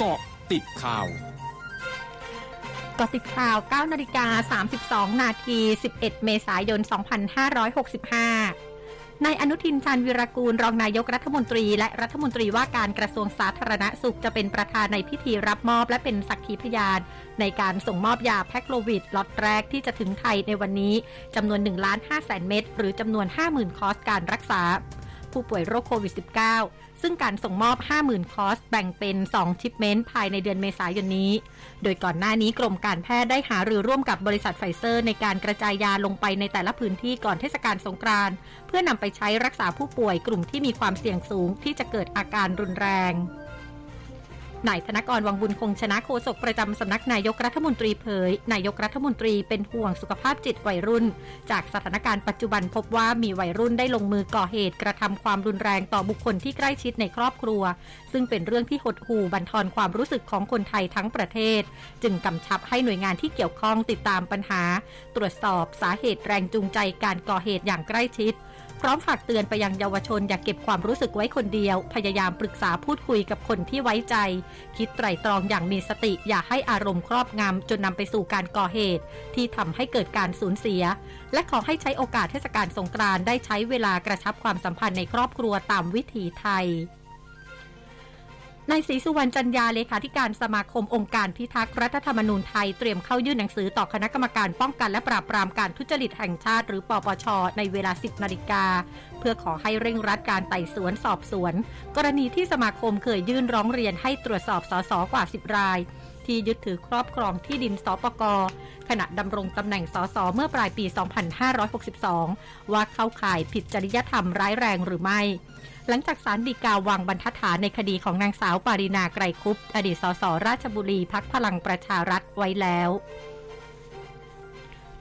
เกาะติดข่าวกาะติดข่าว 9นาฬิกา32 นาที 11 เมษายน 2565 นายอนุทินชาญวิรากูล รองนายกรัฐมนตรี และรัฐมนตรีว่าการกระทรวงสาธารณสุขจะเป็นประธานในพิธีรับมอบและเป็นสักขีพยาน ในการส่งมอบยาแพคโลวิดล็อตแรกที่จะถึงไทยในวันนี้จำนวน1ล้าน5แสนเม็ดหรือจำนวน 50,000 คอร์สการรักษา ผู้ป่วยโรคโควิด -19 ซึ่งการส่งมอบ 50,000 คอร์สแบ่งเป็น 2 shipment ภายในเดือนเมษายนนี้ โดยก่อนหน้านี้กรมการแพทย์ได้หารือร่วมกับบริษัทไฟเซอร์ ในการกระจายยาลงไปในแต่ละพื้นที่ก่อนเทศกาลสงกรานต์เพื่อนำไปใช้รักษาผู้ป่วยกลุ่มที่มีความเสี่ยงสูงที่จะเกิดอาการรุนแรง นายธนกรวังบุญคงชนะโฆษกประจำสำนักนายกรัฐมนตรีเผย นายกรัฐมนตรีเป็นห่วงสุขภาพจิตวัยรุ่น จากสถานการณ์ปัจจุบันพบว่ามีวัยรุ่นได้ลงมือก่อเหตุกระทำความรุนแรงต่อบุคคลที่ใกล้ชิดในครอบครัว ซึ่งเป็นเรื่องที่หดหู่บันทอนความรู้สึกของคนไทยทั้งประเทศ จึงกำชับให้หน่วยงานที่เกี่ยวข้องติดตามปัญหา ตรวจสอบสาเหตุแรงจูงใจการก่อเหตุอย่างใกล้ชิด พร้อมฝากเตือนไปยังเยาวชนอย่ากเก็บความรู้สึกไว้คนเดียว พยายามปรึกษาพูดคุยกับคนที่ไว้ใจ คิดไตร่ตรองอย่างมีสติ อย่าให้อารมณ์ครอบงำจนนำไปสู่การก่อเหตุ ที่ทำให้เกิดการสูญเสีย และขอให้ใช้โอกาสเทศกาลสงกรานต์ได้ใช้เวลากระชับความสัมพันธ์ในครอบครัวตามวิถีไทย นายศรีสุวรรณจันยาเลขาธิการสมาคมองค์การพิทักษ์รัฐธรรมนูญไทยเตรียมเข้ายื่นหนังสือต่อคณะกรรมการป้องกันและปราบปรามการทุจริตแห่งชาติ หรือปปช ในเวลา 10นาฬิกาเพื่อขอให้เร่งรัดการไต่สวนสอบสวน กรณีที่สมาคมเคยยื่นร้องเรียนให้ตรวจสอบสสกว่า 10 ราย ที่ยึดถือครอบครองที่ดินสปกขณะดำรงตำแหน่งสสเมื่อปลายปี 2562 ว่าเข้าข่ายผิดจริยธรรมร้ายแรงหรือไม่ หลังจากสารดีกาวางบรรทัดฐานในคดีของนางสาวปารินาไกรคุป อดีตสสราชบุรีพักพลังประชารัฐไว้แล้ว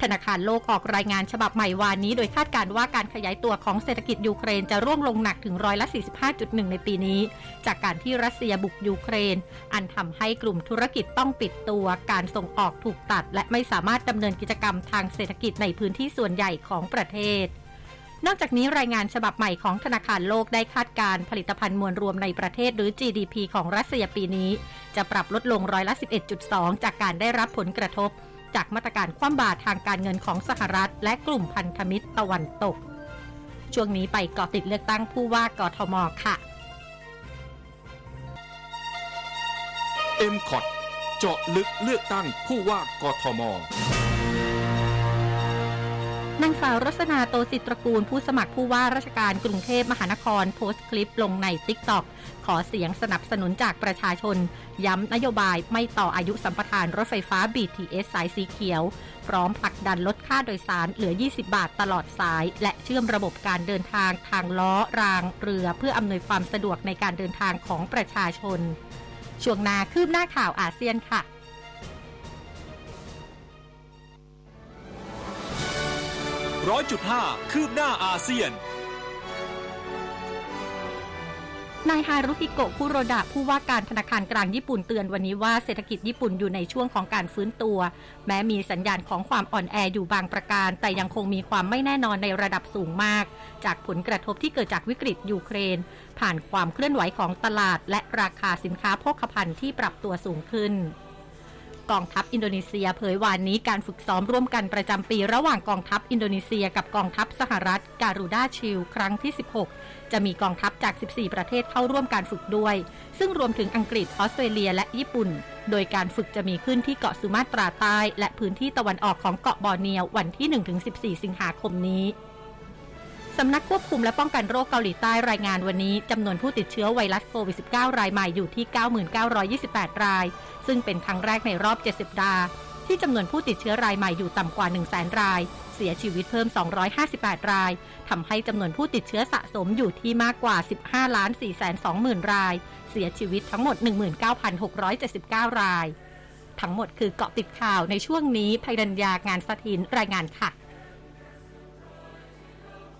ธนาคารโลกออกรายงานฉบับใหม่วานนี้ โดยคาดการว่าการขยายตัวของเศรษฐกิจยูเครนจะร่วงลงหนักถึงร้อยละ 45.1 ในปีนี้ จากการที่รัสเซียบุกยูเครน อันทำให้กลุ่มธุรกิจต้องปิดตัว การส่งออกถูกตัด และไม่สามารถดำเนินกิจกรรมทางเศรษฐกิจในพื้นที่ส่วนใหญ่ของประเทศนอกจากนี้รายงานฉบับใหม่ของธนาคารโลกได้คาดการผลิตภัณฑ์มวลรวมในประเทศหรือ GDP ของรัสเซียปีนี้ จะปรับลดลงร้อยละ 11.2 จากการได้รับผลกระทบ จากมาตรการคว่ำบาตรทางการเงินของสหรัฐ และกลุ่มพันธมิตรตะวันตก ช่วงนี้ไปเกาะติดเลือกตั้งผู้ว่ากทมค่ะ เอ็มคอเจาะลึกเลือกตั้งผู้ว่ากทม นางสาวรสนาโตสิตรกูลผู้สมัครผู้ว่าราชการกรุงเทพมหานครโพสต์คลิปลงในติ๊กต็อกขอเสียงสนับสนุนจากประชาชน ย้ำนโยบายไม่ต่ออายุสัมปทานรถไฟฟ้า BTS สายสีเขียว พร้อมผลักดันลดค่าโดยสารเหลือ 20 บาทตลอดสาย และเชื่อมระบบการเดินทางทางล้อรางเรือ เพื่ออำนวยความสะดวกในการเดินทางของประชาชน ช่วงนาคืบหน้าข่าวอาเซียนค่ะ ร้อยจุดห้าคืบหน้าอาเซียน นายฮารุฮิโกะคุโรดะผู้ว่าการธนาคารกลางญี่ปุ่นเตือนวันนี้ว่าเศรษฐกิจญี่ปุ่นอยู่ในช่วงของการฟื้นตัว แม้มีสัญญาณของความอ่อนแออยู่บางประการ แต่ยังคงมีความไม่แน่นอนในระดับสูงมาก จากผลกระทบที่เกิดจากวิกฤตยูเครน ผ่านความเคลื่อนไหวของตลาด และราคาสินค้าโภคภัณฑ์ที่ปรับตัวสูงขึ้น กองทัพอินโดนีเซียเผยวานนี้การฝึกซ้อมร่วมกันประจำปีระหว่างกองทัพอินโดนีเซียกับกองทัพสหรัฐการูด้าชิลครั้งที่ 16 จะมีกองทัพจาก 14 ประเทศเข้าร่วมการฝึกด้วย ซึ่งรวมถึงอังกฤษออสเตรเลียและญี่ปุ่น โดยการฝึกจะมีขึ้นที่เกาะสุมาตราใต้ และพื้นที่ตะวันออกของเกาะบอร์เนียววันที่ 1-14 สิงหาคมนี้ สำนักควบคุมและป้องกันโรคเกาหลีใต้รายงานวันนี้จำนวนผู้ติดเชื้อไวรัสโควิด -19 รายใหม่อยู่ที่ 99,28 ราย ซึ่งเป็นครั้งแรกในรอบ 70ดาที่จำนวนผู้ติดเชื้อรายใหม่อยู่ต่ำกว่า 100,000 ราย เสียชีวิตเพิ่ม 258 ราย ทำให้จำนวนผู้ติดเชื้อสะสมอยู่ที่มากกว่า 15ล้าน4 2 0 0 0 0ราย เสียชีวิตทั้งหมด 19,679 ราย ทั้งหมดคือเกาะติดข่าวในช่วงนี้ภัยดัญญางานสถินรายงานค่ะ